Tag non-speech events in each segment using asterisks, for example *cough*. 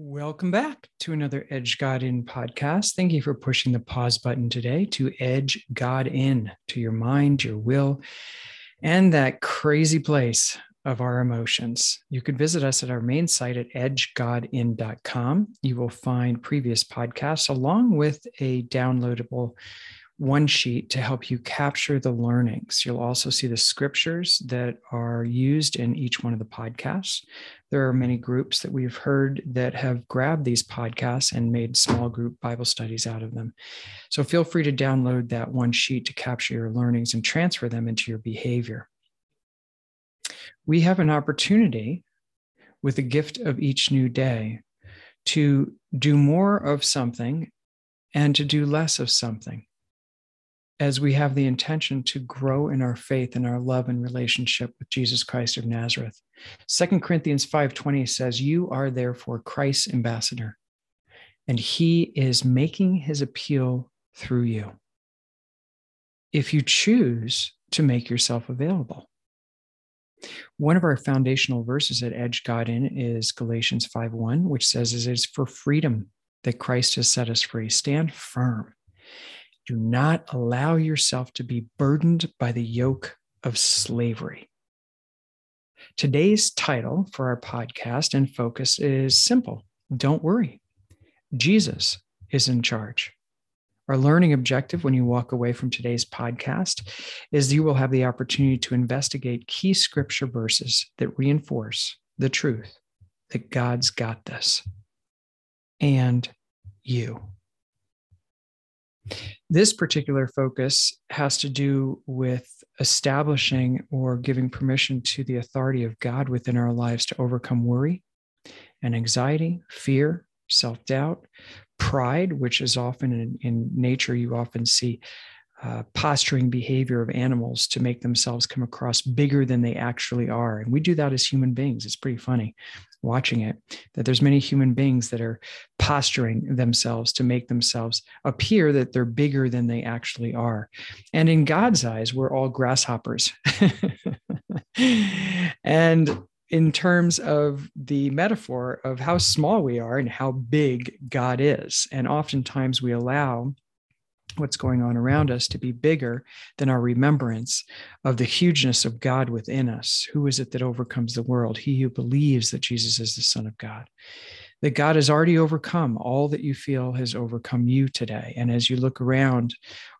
Welcome back to another Edge God In podcast. Thank you for pushing the pause button today to edge God in to your mind, your will, and that crazy place of our emotions. You can visit us at our main site at edgegodin.com. You will find previous podcasts along with a downloadable one sheet to help you capture the learnings. You'll also see the scriptures that are used in each one of the podcasts. There are many groups that we've heard that have grabbed these podcasts and made small group Bible studies out of them. So feel free to download that one sheet to capture your learnings and transfer them into your behavior. We have an opportunity with the gift of each new day to do more of something and to do less of something as we have the intention to grow in our faith and our love and relationship with Jesus Christ of Nazareth. Second Corinthians 5:20 says, "You are therefore Christ's ambassador, and he is making his appeal through you." If you choose to make yourself available. One of our foundational verses at Edge God In is Galatians 5:1, which says it is for freedom that Christ has set us free. Stand firm do not allow yourself to be burdened by the yoke of slavery. Today's title for our podcast and focus is simple Don't worry, Jesus is in charge. Our learning objective when you walk away from today's podcast is you will have the opportunity to investigate key scripture verses that reinforce the truth that God's got this and you. This particular focus has to do with establishing or giving permission to the authority of God within our lives to overcome worry and anxiety, fear, self doubt, pride, which is often in, in, nature, you often see uh, posturing behavior of animals to make themselves come across bigger than they actually are. And we do that as human beings. It's pretty funny watching it that there's many human beings that are posturing themselves to make themselves appear that they're bigger than they actually are. And in God's eyes, we're all grasshoppers. *laughs* and in terms of the metaphor of how small we are and how big God is. And oftentimes we allow what's going on around us to be bigger than our remembrance of the hugeness of God within us. Who is it that overcomes the world? He who believes that Jesus is the Son of God. That God has already overcome all that you feel has overcome you today. And as you look around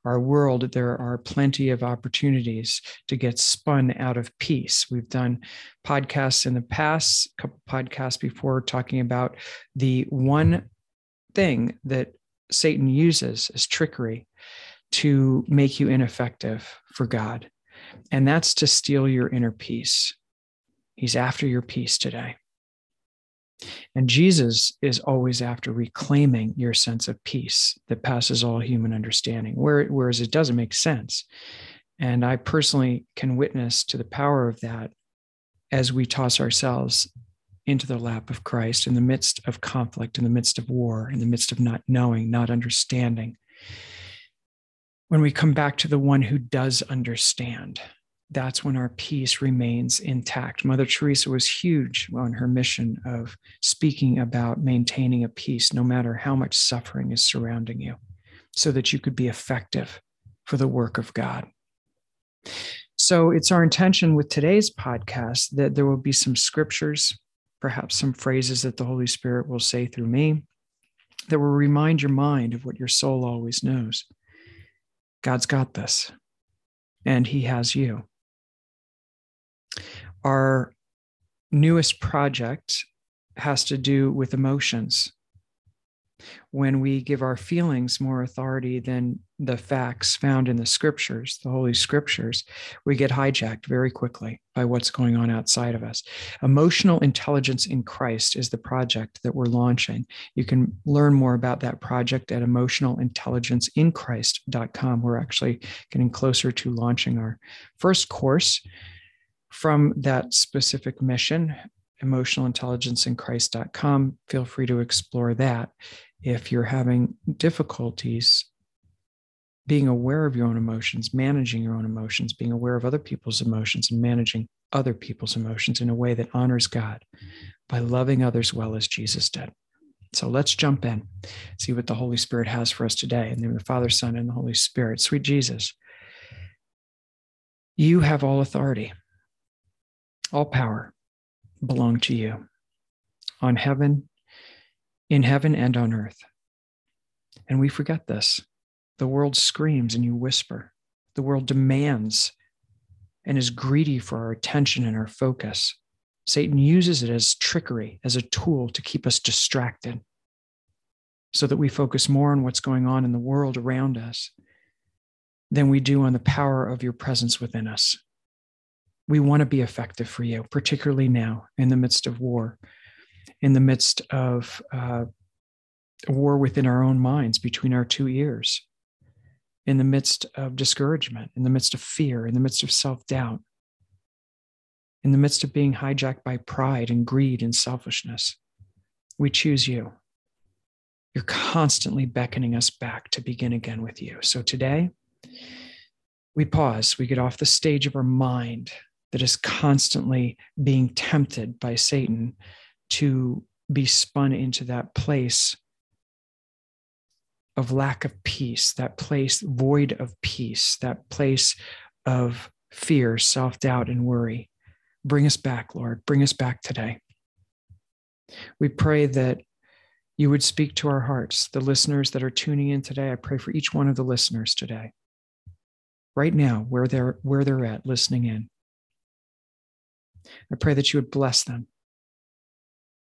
our world, there are plenty of opportunities to get spun out of peace. We've done podcasts in the past, a couple podcasts before, talking about the one thing that Satan uses as trickery to make you ineffective for God. And that's to steal your inner peace. He's after your peace today. And Jesus is always after reclaiming your sense of peace that passes all human understanding, whereas it doesn't make sense. And I personally can witness to the power of that as we toss ourselves into the lap of Christ in the midst of conflict, in the midst of war, in the midst of not knowing, not understanding. When we come back to the one who does understand, that's when our peace remains intact. Mother Teresa was huge on her mission of speaking about maintaining a peace no matter how much suffering is surrounding you, so that you could be effective for the work of God. So it's our intention with today's podcast that there will be some scriptures perhaps some phrases that the Holy Spirit will say through me that will remind your mind of what your soul always knows. God's got this, and He has you. Our newest project has to do with emotions when we give our feelings more authority than the facts found in the scriptures, the Holy Scriptures, we get hijacked very quickly by what's going on outside of us. Emotional Intelligence in Christ is the project that we're launching. You can learn more about that project at emotionalintelligenceinchrist.com. We're actually getting closer to launching our first course from that specific mission emotionalintelligenceinchrist.com. Feel free to explore that if you're having difficulties being aware of your own emotions, managing your own emotions, being aware of other people's emotions, and managing other people's emotions in a way that honors God by loving others well as Jesus did. So let's jump in, see what the Holy Spirit has for us today. In the name of the Father, Son, and the Holy Spirit. Sweet Jesus, you have all authority, all power belong to you on heaven, in heaven, and on earth. And we forget this. The world screams and you whisper. The world demands and is greedy for our attention and our focus. Satan uses it as trickery, as a tool to keep us distracted so that we focus more on what's going on in the world around us than we do on the power of your presence within us. We want to be effective for you, particularly now in the midst of war, in the midst of uh, war within our own minds, between our two ears, in the midst of discouragement, in the midst of fear, in the midst of self doubt in the midst of being hijacked by pride and greed and selfishness. We choose you. You're constantly beckoning us back to begin again with you. So today, we pause, we get off the stage of our mind that is constantly being tempted by Satan to be spun into that place of lack of peace, that place void of peace, that place of fear, self doubt, and worry. Bring us back, Lord. Bring us back today. We pray that you would speak to our hearts, the listeners that are tuning in today. I pray for each one of the listeners today, right now, where they're, where they're at, listening in. I pray that you would bless them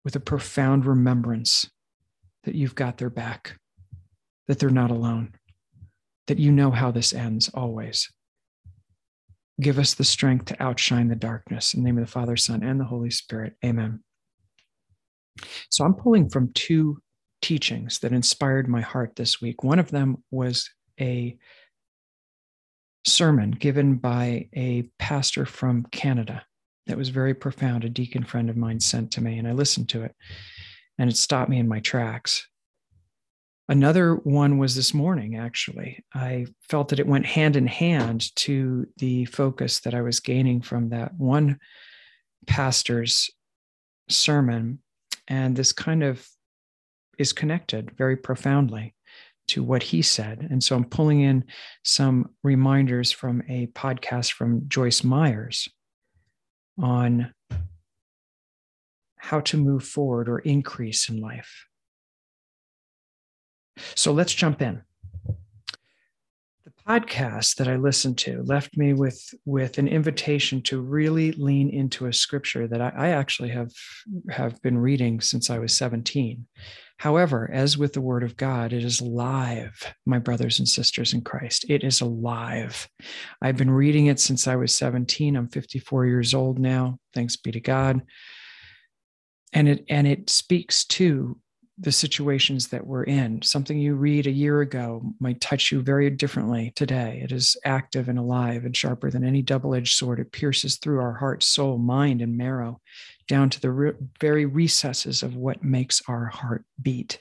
with a profound remembrance that you've got their back, that they're not alone, that you know how this ends always. Give us the strength to outshine the darkness. In the name of the Father, Son, and the Holy Spirit. Amen. So I'm pulling from two teachings that inspired my heart this week. One of them was a sermon given by a pastor from Canada that was very profound. A deacon friend of mine sent to me, and I listened to it, and it stopped me in my tracks. Another one was this morning, actually. I felt that it went hand in hand to the focus that I was gaining from that one pastor's sermon. And this kind of is connected very profoundly to what he said. And so I'm pulling in some reminders from a podcast from Joyce Myers on how to move forward or increase in life. So let's jump in. The podcast that I listened to left me with, with an invitation to really lean into a scripture that I, I actually have, have been reading since I was 17. However, as with the word of God, it is alive, my brothers and sisters in Christ. It is alive. I've been reading it since I was 17. I'm 54 years old now. Thanks be to God. And it and it speaks to the situations that we're in. Something you read a year ago might touch you very differently today. It is active and alive and sharper than any double edged sword. It pierces through our heart, soul, mind, and marrow down to the re- very recesses of what makes our heart beat.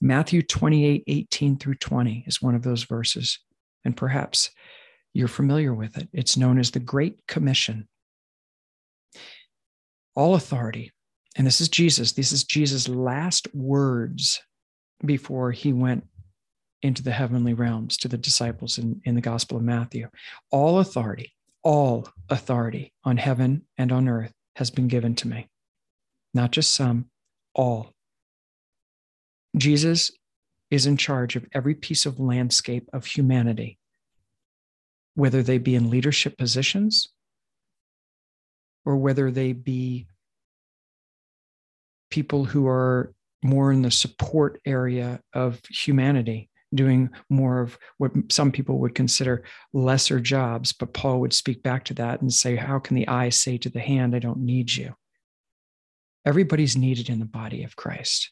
Matthew 28 18 through 20 is one of those verses. And perhaps you're familiar with it. It's known as the Great Commission. All authority and this is Jesus. This is Jesus' last words before he went into the heavenly realms to the disciples in, in the Gospel of Matthew. All authority, all authority on heaven and on earth has been given to me. Not just some, all. Jesus is in charge of every piece of landscape of humanity, whether they be in leadership positions or whether they be people who are more in the support area of humanity, doing more of what some people would consider lesser jobs. But Paul would speak back to that and say, How can the eye say to the hand, I don't need you? Everybody's needed in the body of Christ.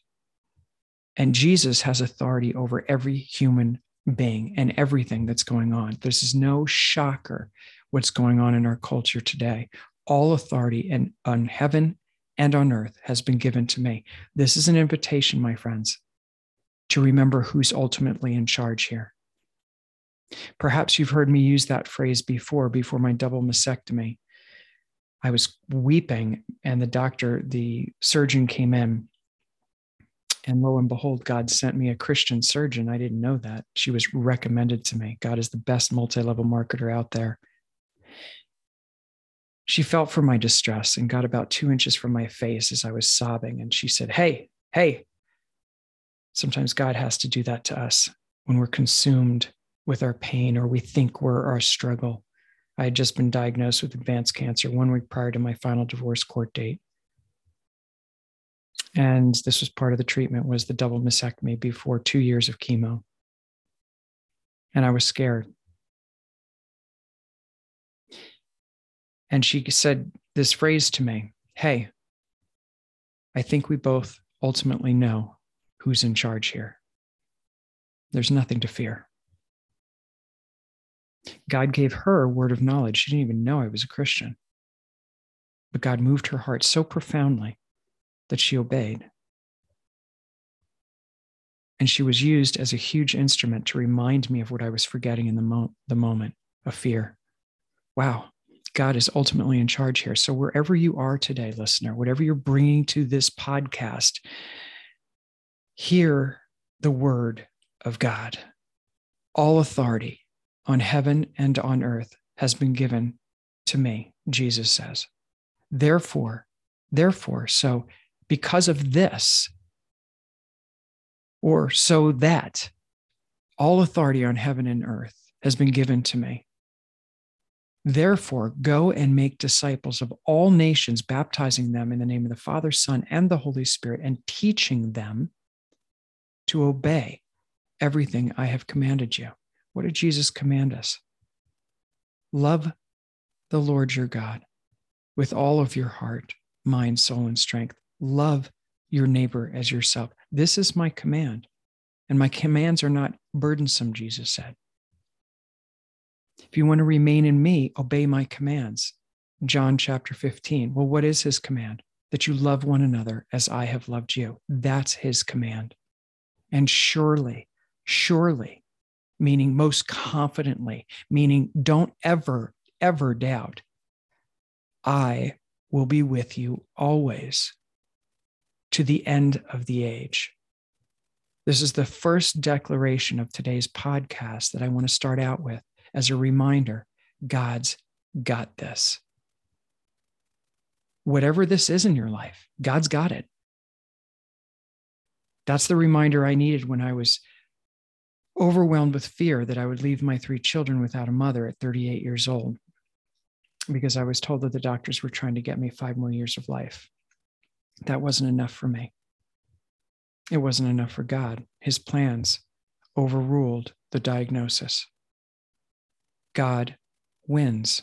And Jesus has authority over every human being and everything that's going on. This is no shocker what's going on in our culture today. All authority in, on heaven and on earth has been given to me. This is an invitation, my friends, to remember who's ultimately in charge here. Perhaps you've heard me use that phrase before, before my double mastectomy. I was weeping, and the doctor, the surgeon came in And lo and behold, God sent me a Christian surgeon. I didn't know that. She was recommended to me. God is the best multi level marketer out there. She felt for my distress and got about two inches from my face as I was sobbing. And she said, Hey, hey. Sometimes God has to do that to us when we're consumed with our pain or we think we're our struggle. I had just been diagnosed with advanced cancer one week prior to my final divorce court date and this was part of the treatment was the double mastectomy before two years of chemo and i was scared and she said this phrase to me hey i think we both ultimately know who's in charge here. There's nothing to fear. God gave her a word of knowledge. She didn't even know i was a christian. But god moved her heart so profoundly that she obeyed. And she was used as a huge instrument to remind me of what I was forgetting in the, mo- the moment of fear. Wow, God is ultimately in charge here. So, wherever you are today, listener, whatever you're bringing to this podcast, hear the word of God. All authority on heaven and on earth has been given to me, Jesus says. Therefore, therefore, so because of this, or so that all authority on heaven and earth has been given to me. Therefore, go and make disciples of all nations, baptizing them in the name of the Father, Son, and the Holy Spirit, and teaching them to obey everything I have commanded you. What did Jesus command us? Love the Lord your God with all of your heart, mind, soul, and strength love your neighbor as yourself. This is my command. And my commands are not burdensome, Jesus said. If you want to remain in me, obey my commands. John chapter 15. Well, what is his command? That you love one another as I have loved you. That's his command. And surely, surely, meaning most confidently, meaning don't ever, ever doubt, I will be with you always to the end of the age. This is the first declaration of today's podcast that I want to start out with as a reminder God's got this. Whatever this is in your life, God's got it. That's the reminder I needed when I was overwhelmed with fear that I would leave my three children without a mother at 38 years old because I was told that the doctors were trying to get me five more years of life. That wasn't enough for me. It wasn't enough for God. His plans overruled the diagnosis. God wins.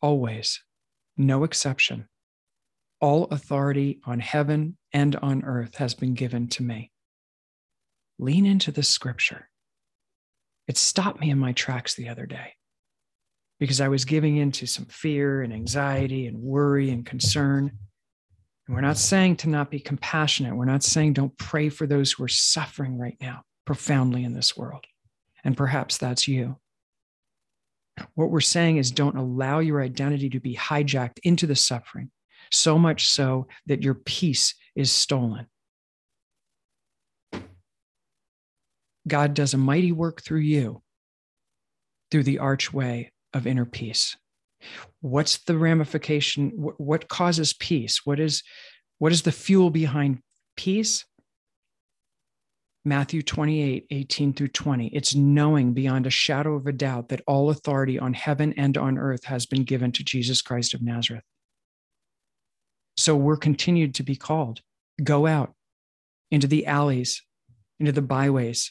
Always, no exception. All authority on heaven and on earth has been given to me. Lean into the scripture. It stopped me in my tracks the other day because I was giving in to some fear and anxiety and worry and concern. And we're not saying to not be compassionate. We're not saying don't pray for those who are suffering right now profoundly in this world. And perhaps that's you. What we're saying is don't allow your identity to be hijacked into the suffering, so much so that your peace is stolen. God does a mighty work through you through the archway of inner peace what's the ramification what causes peace what is what is the fuel behind peace matthew 28 18 through 20 it's knowing beyond a shadow of a doubt that all authority on heaven and on earth has been given to jesus christ of nazareth. So we're continued to be called. Go out into the alleys into the byways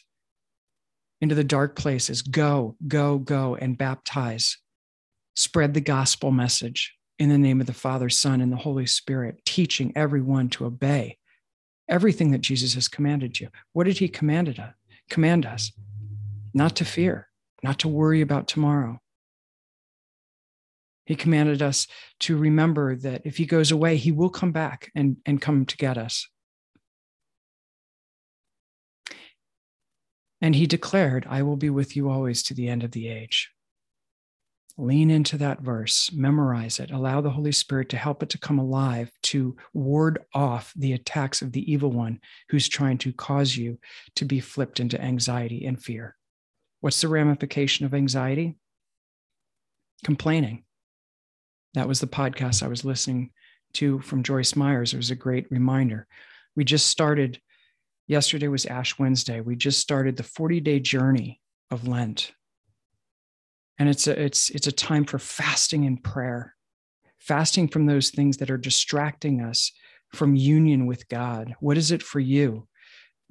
into the dark places. Go go go and baptize. Spread the gospel message in the name of the Father, Son, and the Holy Spirit, teaching everyone to obey everything that Jesus has commanded you. What did he commanded us? Command us not to fear, not to worry about tomorrow. He commanded us to remember that if he goes away, he will come back and, and come to get us. And he declared, I will be with you always to the end of the age. Lean into that verse, memorize it, allow the Holy Spirit to help it to come alive, to ward off the attacks of the evil one who's trying to cause you to be flipped into anxiety and fear. What's the ramification of anxiety? Complaining. That was the podcast I was listening to from Joyce Myers. It was a great reminder. We just started, yesterday was Ash Wednesday. We just started the 40 day journey of Lent and it's a it's it's a time for fasting and prayer fasting from those things that are distracting us from union with god. What is it for you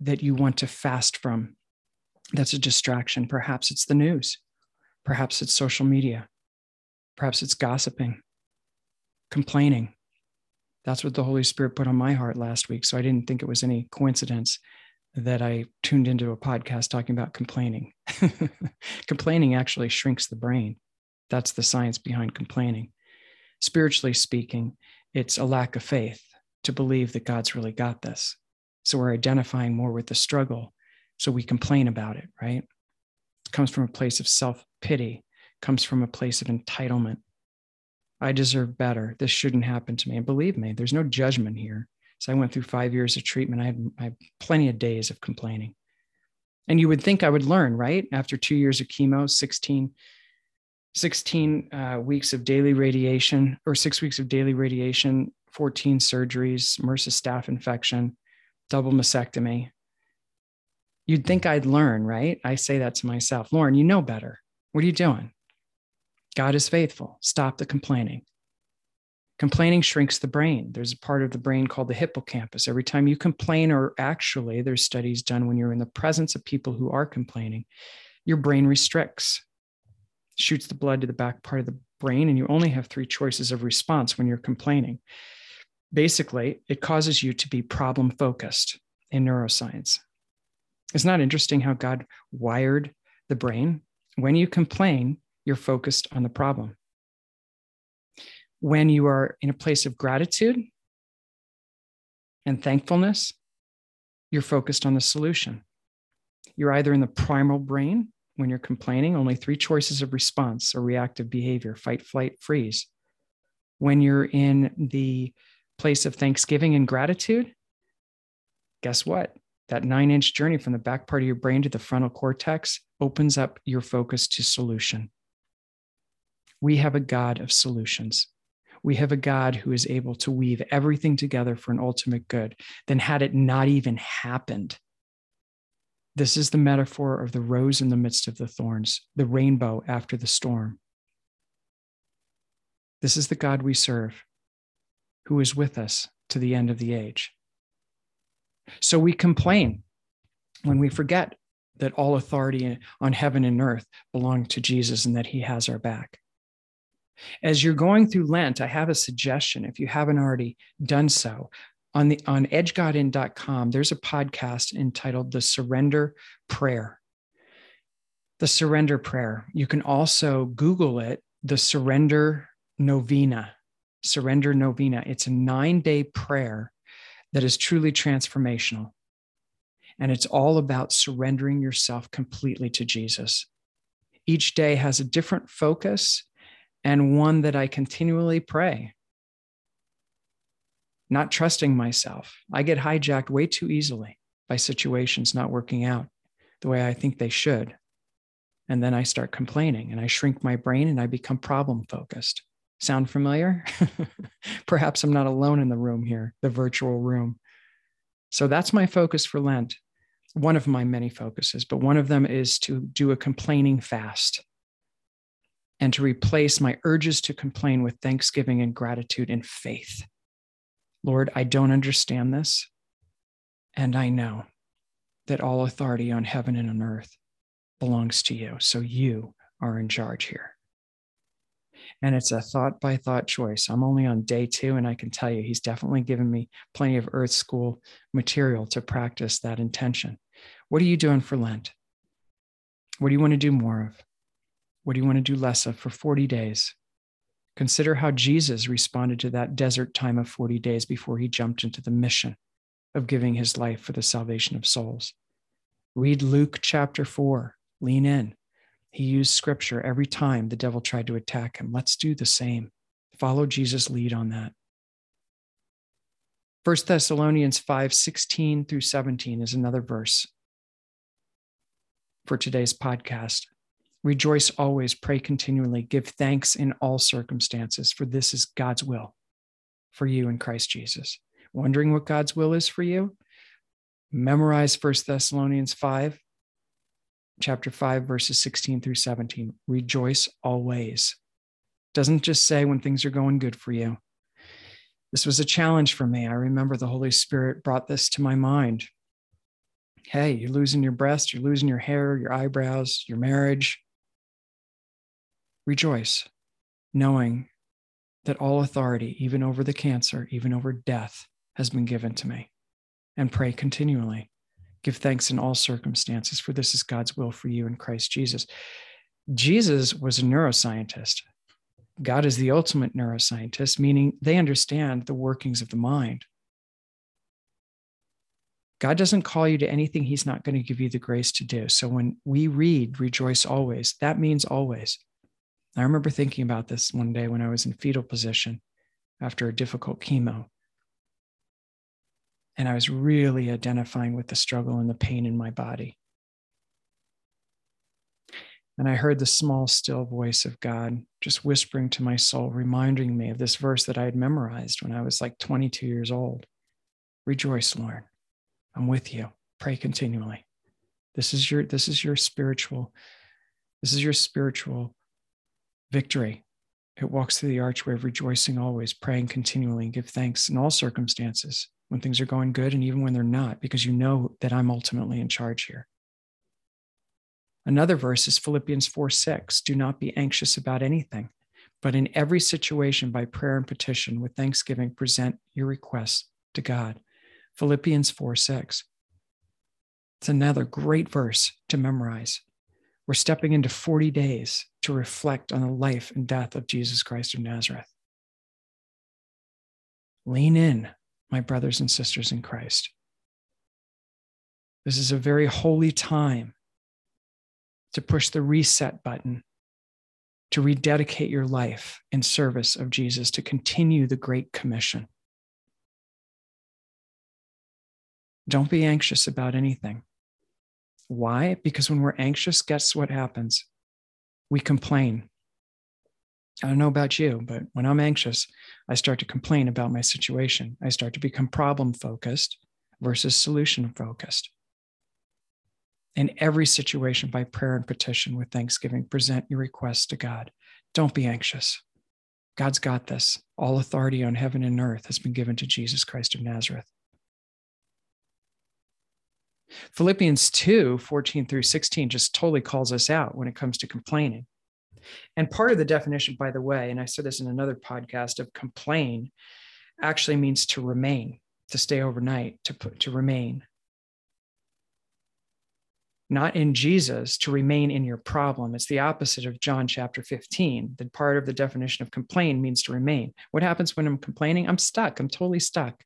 that you want to fast from? That's a distraction. Perhaps it's the news. Perhaps it's social media. Perhaps it's gossiping complaining. That's what the holy spirit put on my heart last week so i didn't think it was any coincidence that I tuned into a podcast talking about complaining. *laughs* complaining actually shrinks the brain. That's the science behind complaining. Spiritually speaking, it's a lack of faith to believe that God's really got this. So we're identifying more with the struggle. So we complain about it, right? It comes from a place of self pity, comes from a place of entitlement. I deserve better. This shouldn't happen to me. And believe me, there's no judgment here. So I went through five years of treatment. I had, I had plenty of days of complaining. And you would think I would learn, right? After two years of chemo, 16, 16 uh, weeks of daily radiation, or six weeks of daily radiation, 14 surgeries, MRSA staph infection, double mastectomy. You'd think I'd learn, right? I say that to myself. Lauren, you know better. What are you doing? God is faithful. Stop the complaining. Complaining shrinks the brain. There's a part of the brain called the hippocampus. Every time you complain, or actually, there's studies done when you're in the presence of people who are complaining, your brain restricts, shoots the blood to the back part of the brain, and you only have three choices of response when you're complaining. Basically, it causes you to be problem focused in neuroscience. It's not interesting how God wired the brain. When you complain, you're focused on the problem when you are in a place of gratitude and thankfulness, you're focused on the solution. You're either in the primal brain when you're complaining, only three choices of response or reactive behavior fight, flight, freeze. When you're in the place of thanksgiving and gratitude, guess what? That nine inch journey from the back part of your brain to the frontal cortex opens up your focus to solution. We have a God of solutions we have a God who is able to weave everything together for an ultimate good, then had it not even happened, this is the metaphor of the rose in the midst of the thorns, the rainbow after the storm. This is the God we serve, who is with us to the end of the age. So we complain when we forget that all authority on heaven and earth belong to Jesus and that he has our back. As you're going through Lent, I have a suggestion if you haven't already done so. On the on edgegodin.com, there's a podcast entitled The Surrender Prayer. The Surrender Prayer. You can also Google it, the Surrender Novena. Surrender Novena. It's a nine day prayer that is truly transformational. And it's all about surrendering yourself completely to Jesus. Each day has a different focus and one that I continually pray. Not trusting myself. I get hijacked way too easily by situations not working out the way I think they should. And then I start complaining and I shrink my brain and I become problem focused. Sound familiar? *laughs* Perhaps I'm not alone in the room here, the virtual room. So that's my focus for Lent. One of my many focuses, but one of them is to do a complaining fast and to replace my urges to complain with thanksgiving and gratitude and faith. Lord, I don't understand this. And I know that all authority on heaven and on earth belongs to you. So you are in charge here. And it's a thought by thought choice. I'm only on day two, and I can tell you, he's definitely given me plenty of earth school material to practice that intention. What are you doing for Lent? What do you want to do more of? What do you want to do less of for 40 days? Consider how Jesus responded to that desert time of 40 days before he jumped into the mission of giving his life for the salvation of souls. Read Luke chapter 4, lean in. He used scripture every time the devil tried to attack him. Let's do the same. Follow Jesus' lead on that. 1 Thessalonians 5 16 through 17 is another verse for today's podcast. Rejoice always, pray continually, give thanks in all circumstances, for this is God's will for you in Christ Jesus. Wondering what God's will is for you? Memorize 1 Thessalonians 5, chapter 5, verses 16 through 17. Rejoice always. Doesn't just say when things are going good for you. This was a challenge for me. I remember the Holy Spirit brought this to my mind. Hey, you're losing your breast, you're losing your hair, your eyebrows, your marriage. Rejoice, knowing that all authority, even over the cancer, even over death, has been given to me. And pray continually. Give thanks in all circumstances, for this is God's will for you in Christ Jesus. Jesus was a neuroscientist. God is the ultimate neuroscientist, meaning they understand the workings of the mind. God doesn't call you to anything he's not going to give you the grace to do. So when we read rejoice always, that means always. I remember thinking about this one day when I was in fetal position after a difficult chemo. And I was really identifying with the struggle and the pain in my body. And I heard the small, still voice of God just whispering to my soul, reminding me of this verse that I had memorized when I was like 22 years old Rejoice, Lord. I'm with you. Pray continually. This is your this is your spiritual this is your spiritual victory. It walks through the archway of rejoicing always, praying continually, and give thanks in all circumstances when things are going good and even when they're not, because you know that I'm ultimately in charge here. Another verse is Philippians 4 6. Do not be anxious about anything, but in every situation, by prayer and petition, with thanksgiving, present your requests to God. Philippians 4 6. It's another great verse to memorize. We're stepping into 40 days to reflect on the life and death of Jesus Christ of Nazareth. Lean in, my brothers and sisters in Christ. This is a very holy time to push the reset button, to rededicate your life in service of Jesus, to continue the Great Commission. Don't be anxious about anything. Why? Because when we're anxious, guess what happens? We complain. I don't know about you, but when I'm anxious, I start to complain about my situation. I start to become problem focused versus solution focused in every situation by prayer and petition with thanksgiving. Present your requests to God. Don't be anxious. God's got this. All authority on heaven and earth has been given to Jesus Christ of Nazareth. Philippians 2 14 through 16 just totally calls us out when it comes to complaining. And part of the definition, by the way, and I said this in another podcast of complain, actually means to remain, to stay overnight, to put, to remain not in Jesus to remain in your problem. It's the opposite of John chapter 15. That part of the definition of complain means to remain. What happens when I'm complaining? I'm stuck. I'm totally stuck.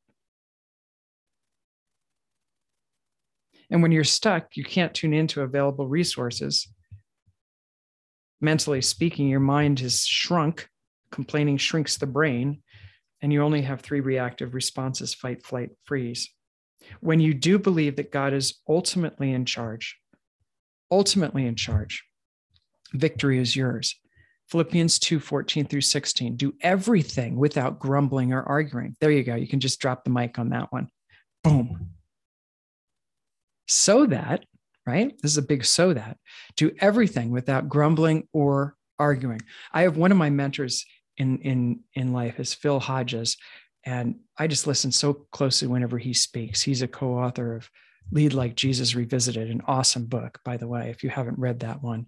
And when you're stuck, you can't tune into available resources. Mentally speaking, your mind has shrunk. Complaining shrinks the brain, and you only have three reactive responses fight, flight, freeze. When you do believe that God is ultimately in charge, ultimately in charge. Victory is yours. Philippians 2 14 through 16. Do everything without grumbling or arguing. There you go. You can just drop the mic on that one. Boom. So that, right? This is a big so that. Do everything without grumbling or arguing. I have one of my mentors in in in life is Phil Hodges, and I just listen so closely whenever he speaks. He's a co-author of Lead Like Jesus Revisited, an awesome book, by the way, if you haven't read that one.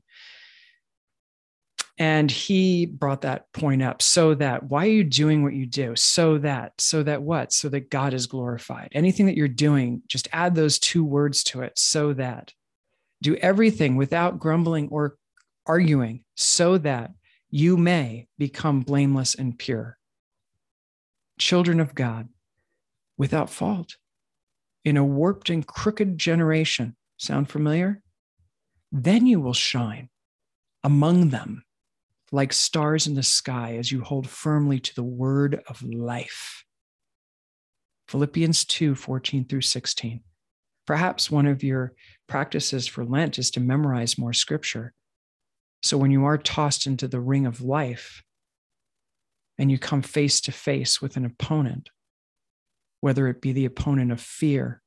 And he brought that point up so that why are you doing what you do? So that, so that what? So that God is glorified. Anything that you're doing, just add those two words to it so that. Do everything without grumbling or arguing so that you may become blameless and pure. Children of God without fault in a warped and crooked generation. Sound familiar? Then you will shine among them like stars in the sky as you hold firmly to the word of life. Philippians 2 14 through 16. Perhaps one of your practices for Lent is to memorize more scripture. So when you are tossed into the ring of life and you come face to face with an opponent, whether it be the opponent of fear,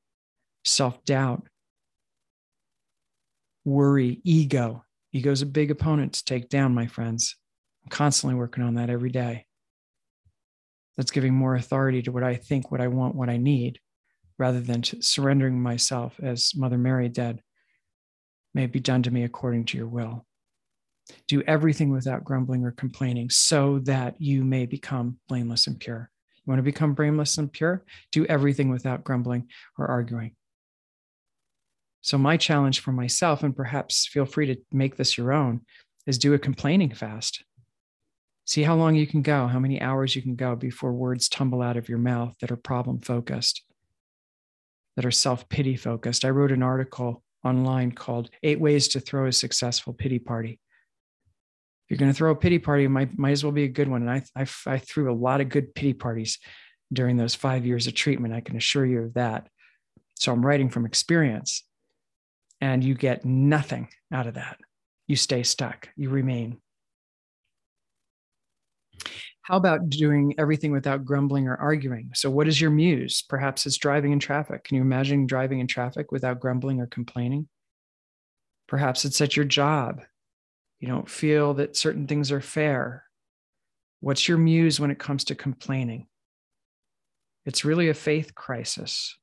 self doubt, worry, ego. Ego's a big opponent to take down, my friends. I'm constantly working on that every day. That's giving more authority to what I think, what I want, what I need, rather than surrendering myself as Mother Mary did. May it be done to me according to your will. Do everything without grumbling or complaining so that you may become blameless and pure. You want to become blameless and pure? Do everything without grumbling or arguing. So, my challenge for myself, and perhaps feel free to make this your own, is do a complaining fast. See how long you can go, how many hours you can go before words tumble out of your mouth that are problem focused, that are self pity focused. I wrote an article online called Eight Ways to Throw a Successful Pity Party. If you're going to throw a pity party, might, might as well be a good one. And I, I, I threw a lot of good pity parties during those five years of treatment. I can assure you of that. So I'm writing from experience and you get nothing out of that. You stay stuck, you remain. How about doing everything without grumbling or arguing? So, what is your muse? Perhaps it's driving in traffic. Can you imagine driving in traffic without grumbling or complaining? Perhaps it's at your job. You don't feel that certain things are fair. What's your muse when it comes to complaining? It's really a faith crisis.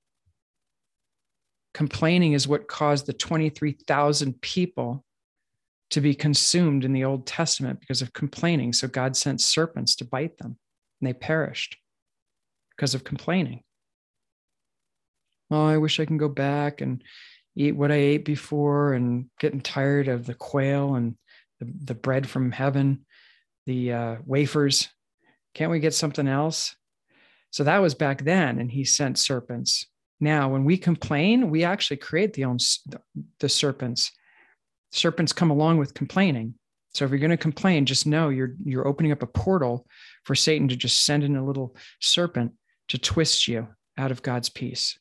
Complaining is what caused the 23,000 people to be consumed in the Old Testament because of complaining. So God sent serpents to bite them, and they perished because of complaining. Oh, I wish I can go back and eat what I ate before and getting tired of the quail and the, the bread from heaven, the uh, wafers. Can't we get something else? So that was back then, and he sent serpents. Now, when we complain, we actually create the own the serpents. Serpents come along with complaining. So if you're going to complain, just know you're you're opening up a portal for Satan to just send in a little serpent to twist you out of God's peace.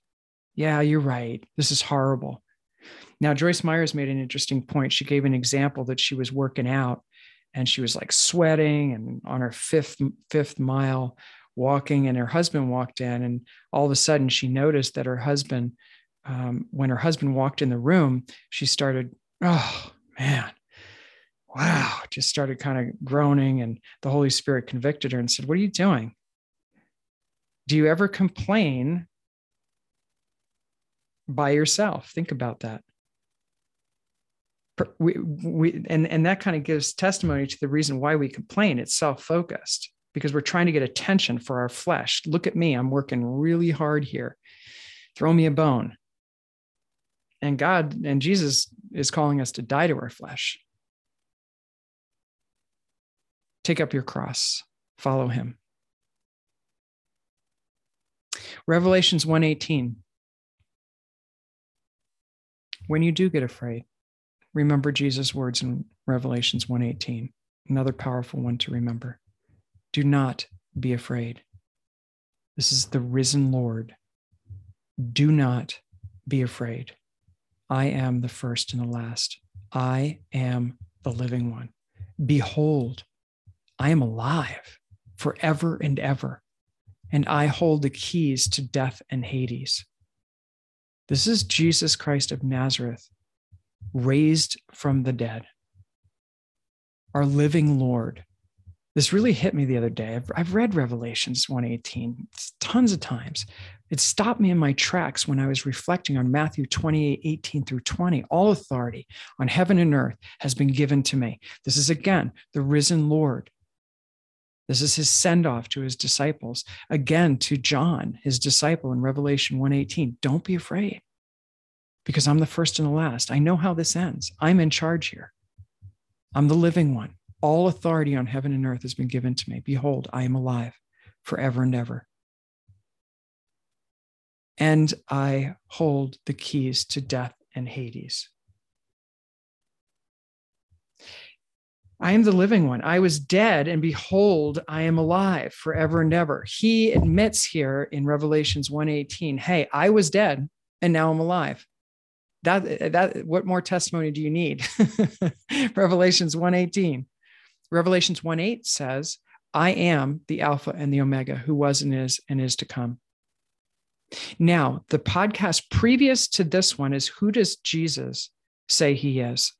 Yeah, you're right. This is horrible. Now, Joyce Myers made an interesting point. She gave an example that she was working out and she was like sweating and on her fifth fifth mile walking and her husband walked in and all of a sudden she noticed that her husband um, when her husband walked in the room she started oh man. Wow. Just started kind of groaning and the holy spirit convicted her and said what are you doing? Do you ever complain by yourself? Think about that. We, we and, and that kind of gives testimony to the reason why we complain. It's self-focused because we're trying to get attention for our flesh. Look at me, I'm working really hard here. Throw me a bone. And God and Jesus is calling us to die to our flesh. Take up your cross, follow him. Revelations 118. When you do get afraid, remember Jesus' words in Revelations 118. Another powerful one to remember. Do not be afraid. This is the risen Lord. Do not be afraid. I am the first and the last. I am the living one. Behold, I am alive forever and ever, and I hold the keys to death and Hades. This is Jesus Christ of Nazareth, raised from the dead, our living Lord this really hit me the other day. I've, I've read Revelations 118 tons of times. It stopped me in my tracks when I was reflecting on Matthew 28 18 through 20. All authority on heaven and earth has been given to me. This is again the risen Lord. This is his send off to his disciples. Again, to John, his disciple in Revelation 118. Don't be afraid because I'm the first and the last. I know how this ends. I'm in charge here. I'm the living one. All authority on heaven and earth has been given to me. Behold, I am alive forever and ever. And I hold the keys to death and Hades. I am the living one. I was dead, and behold, I am alive forever and ever. He admits here in Revelations 1:18, hey, I was dead and now I'm alive. That that what more testimony do you need? *laughs* Revelations 1:18. Revelations 1 8 says, I am the Alpha and the Omega, who was and is and is to come. Now, the podcast previous to this one is Who Does Jesus Say He Is?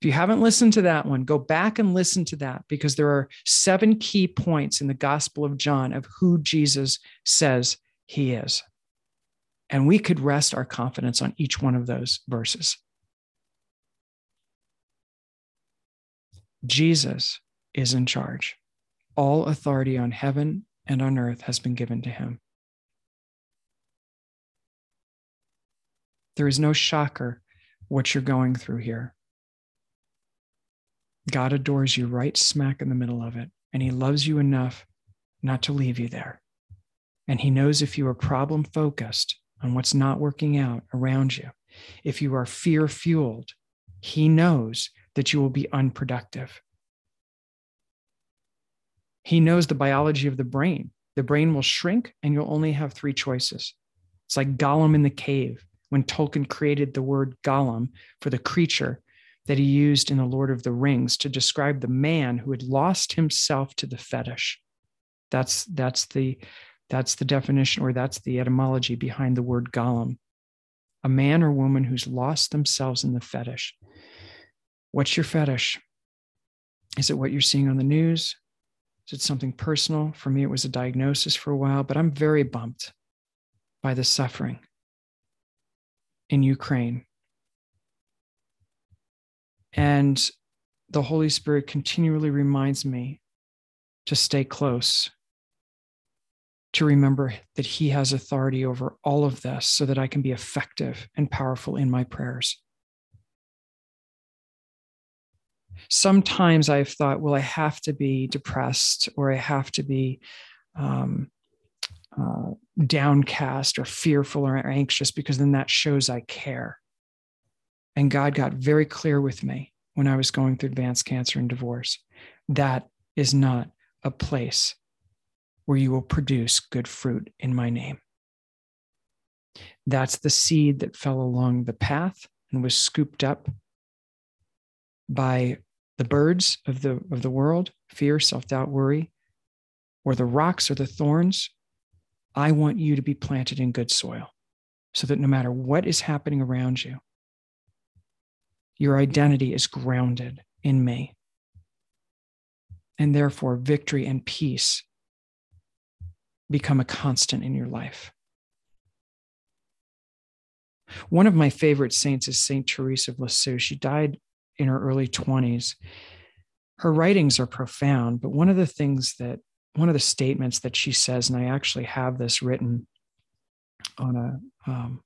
If you haven't listened to that one, go back and listen to that because there are seven key points in the Gospel of John of who Jesus says he is. And we could rest our confidence on each one of those verses. Jesus is in charge. All authority on heaven and on earth has been given to him. There is no shocker what you're going through here. God adores you right smack in the middle of it, and He loves you enough not to leave you there. And He knows if you are problem focused on what's not working out around you, if you are fear fueled, He knows that you will be unproductive. He knows the biology of the brain. The brain will shrink, and you'll only have three choices. It's like Gollum in the cave when Tolkien created the word Gollum for the creature that he used in The Lord of the Rings to describe the man who had lost himself to the fetish. That's, that's, the, that's the definition, or that's the etymology behind the word Gollum. A man or woman who's lost themselves in the fetish. What's your fetish? Is it what you're seeing on the news? Is it something personal? For me, it was a diagnosis for a while, but I'm very bumped by the suffering in Ukraine and the Holy Spirit continually reminds me to stay close, to remember that He has authority over all of this so that I can be effective and powerful in my prayers. Sometimes I've thought, well, I have to be depressed or I have to be um, uh, downcast or fearful or anxious because then that shows I care. And God got very clear with me when I was going through advanced cancer and divorce. That is not a place where you will produce good fruit in my name. That's the seed that fell along the path and was scooped up by the birds of the, of the world fear, self doubt, worry, or the rocks or the thorns. I want you to be planted in good soil so that no matter what is happening around you, your identity is grounded in me. And therefore, victory and peace become a constant in your life. One of my favorite saints is Saint Teresa of Lisieux. She died in her early 20s. Her writings are profound, but one of the things that, one of the statements that she says, and I actually have this written on a, um,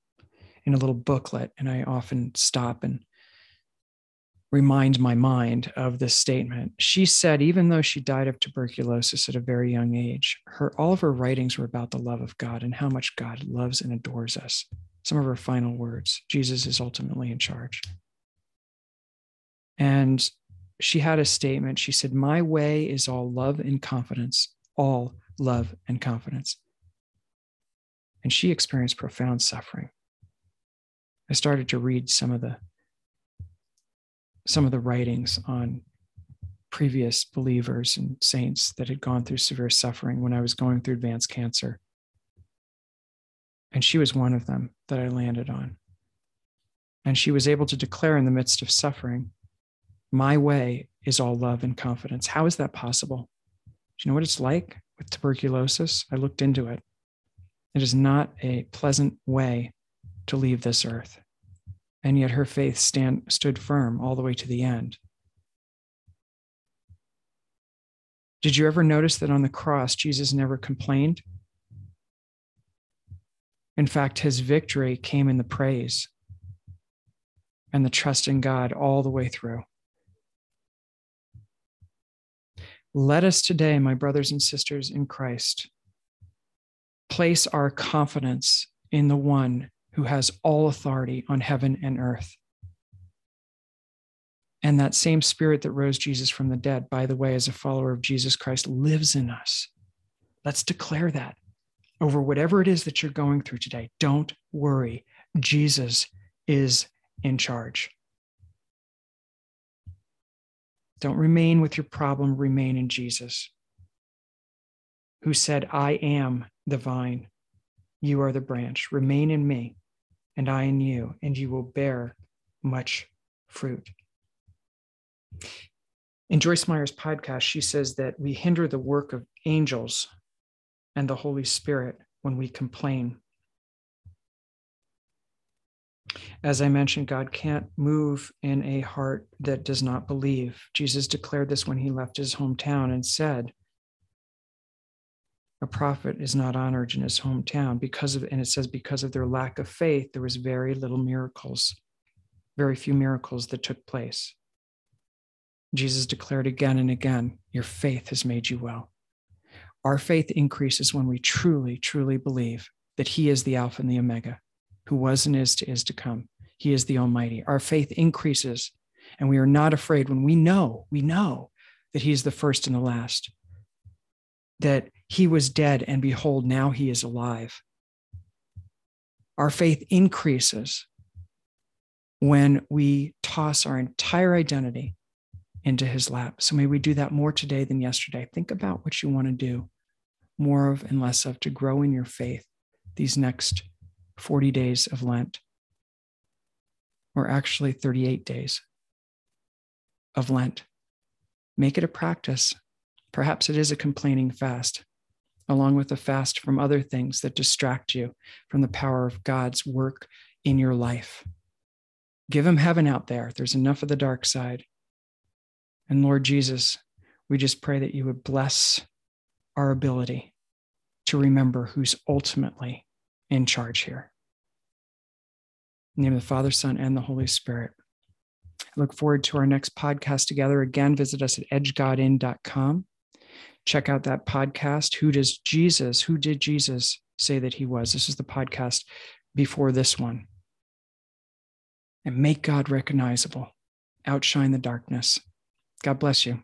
in a little booklet, and I often stop and remind my mind of this statement. She said, even though she died of tuberculosis at a very young age, her all of her writings were about the love of God and how much God loves and adores us. Some of her final words Jesus is ultimately in charge. And she had a statement. She said, My way is all love and confidence, all love and confidence. And she experienced profound suffering. I started to read some of the some of the writings on previous believers and saints that had gone through severe suffering when I was going through advanced cancer. And she was one of them that I landed on. And she was able to declare in the midst of suffering, My way is all love and confidence. How is that possible? Do you know what it's like with tuberculosis? I looked into it. It is not a pleasant way to leave this earth and yet her faith stand, stood firm all the way to the end. Did you ever notice that on the cross, Jesus never complained? In fact, his victory came in the praise and the trust in God all the way through. Let us today, my brothers and sisters in Christ, place our confidence in the one who has all authority on heaven and earth. And that same spirit that rose Jesus from the dead, by the way, as a follower of Jesus Christ, lives in us. Let's declare that over whatever it is that you're going through today. Don't worry. Jesus is in charge. Don't remain with your problem, remain in Jesus, who said, I am the vine, you are the branch. Remain in me, and I in you, and you will bear much fruit. In Joyce Meyer's podcast, she says that we hinder the work of angels and the Holy Spirit when we complain. As I mentioned, God can't move in a heart that does not believe. Jesus declared this when he left his hometown and said, a prophet is not honored in his hometown because of and it says because of their lack of faith there was very little miracles very few miracles that took place. Jesus declared again and again your faith has made you well. Our faith increases when we truly truly believe that he is the alpha and the omega who was and is to is to come he is the almighty our faith increases and we are not afraid when we know we know that he is the first and the last that he was dead and behold, now he is alive. Our faith increases when we toss our entire identity into his lap. So may we do that more today than yesterday. Think about what you want to do more of and less of to grow in your faith these next 40 days of Lent, or actually 38 days of Lent. Make it a practice Perhaps it is a complaining fast, along with a fast from other things that distract you from the power of God's work in your life. Give him heaven out there. There's enough of the dark side. And Lord Jesus, we just pray that you would bless our ability to remember who's ultimately in charge here. Name of the Father, Son, and the Holy Spirit. I look forward to our next podcast together. Again, visit us at edgegodin.com check out that podcast. Who does Jesus, who did Jesus say that he was? This is the podcast before this one. And make God recognizable, outshine the darkness. God bless you.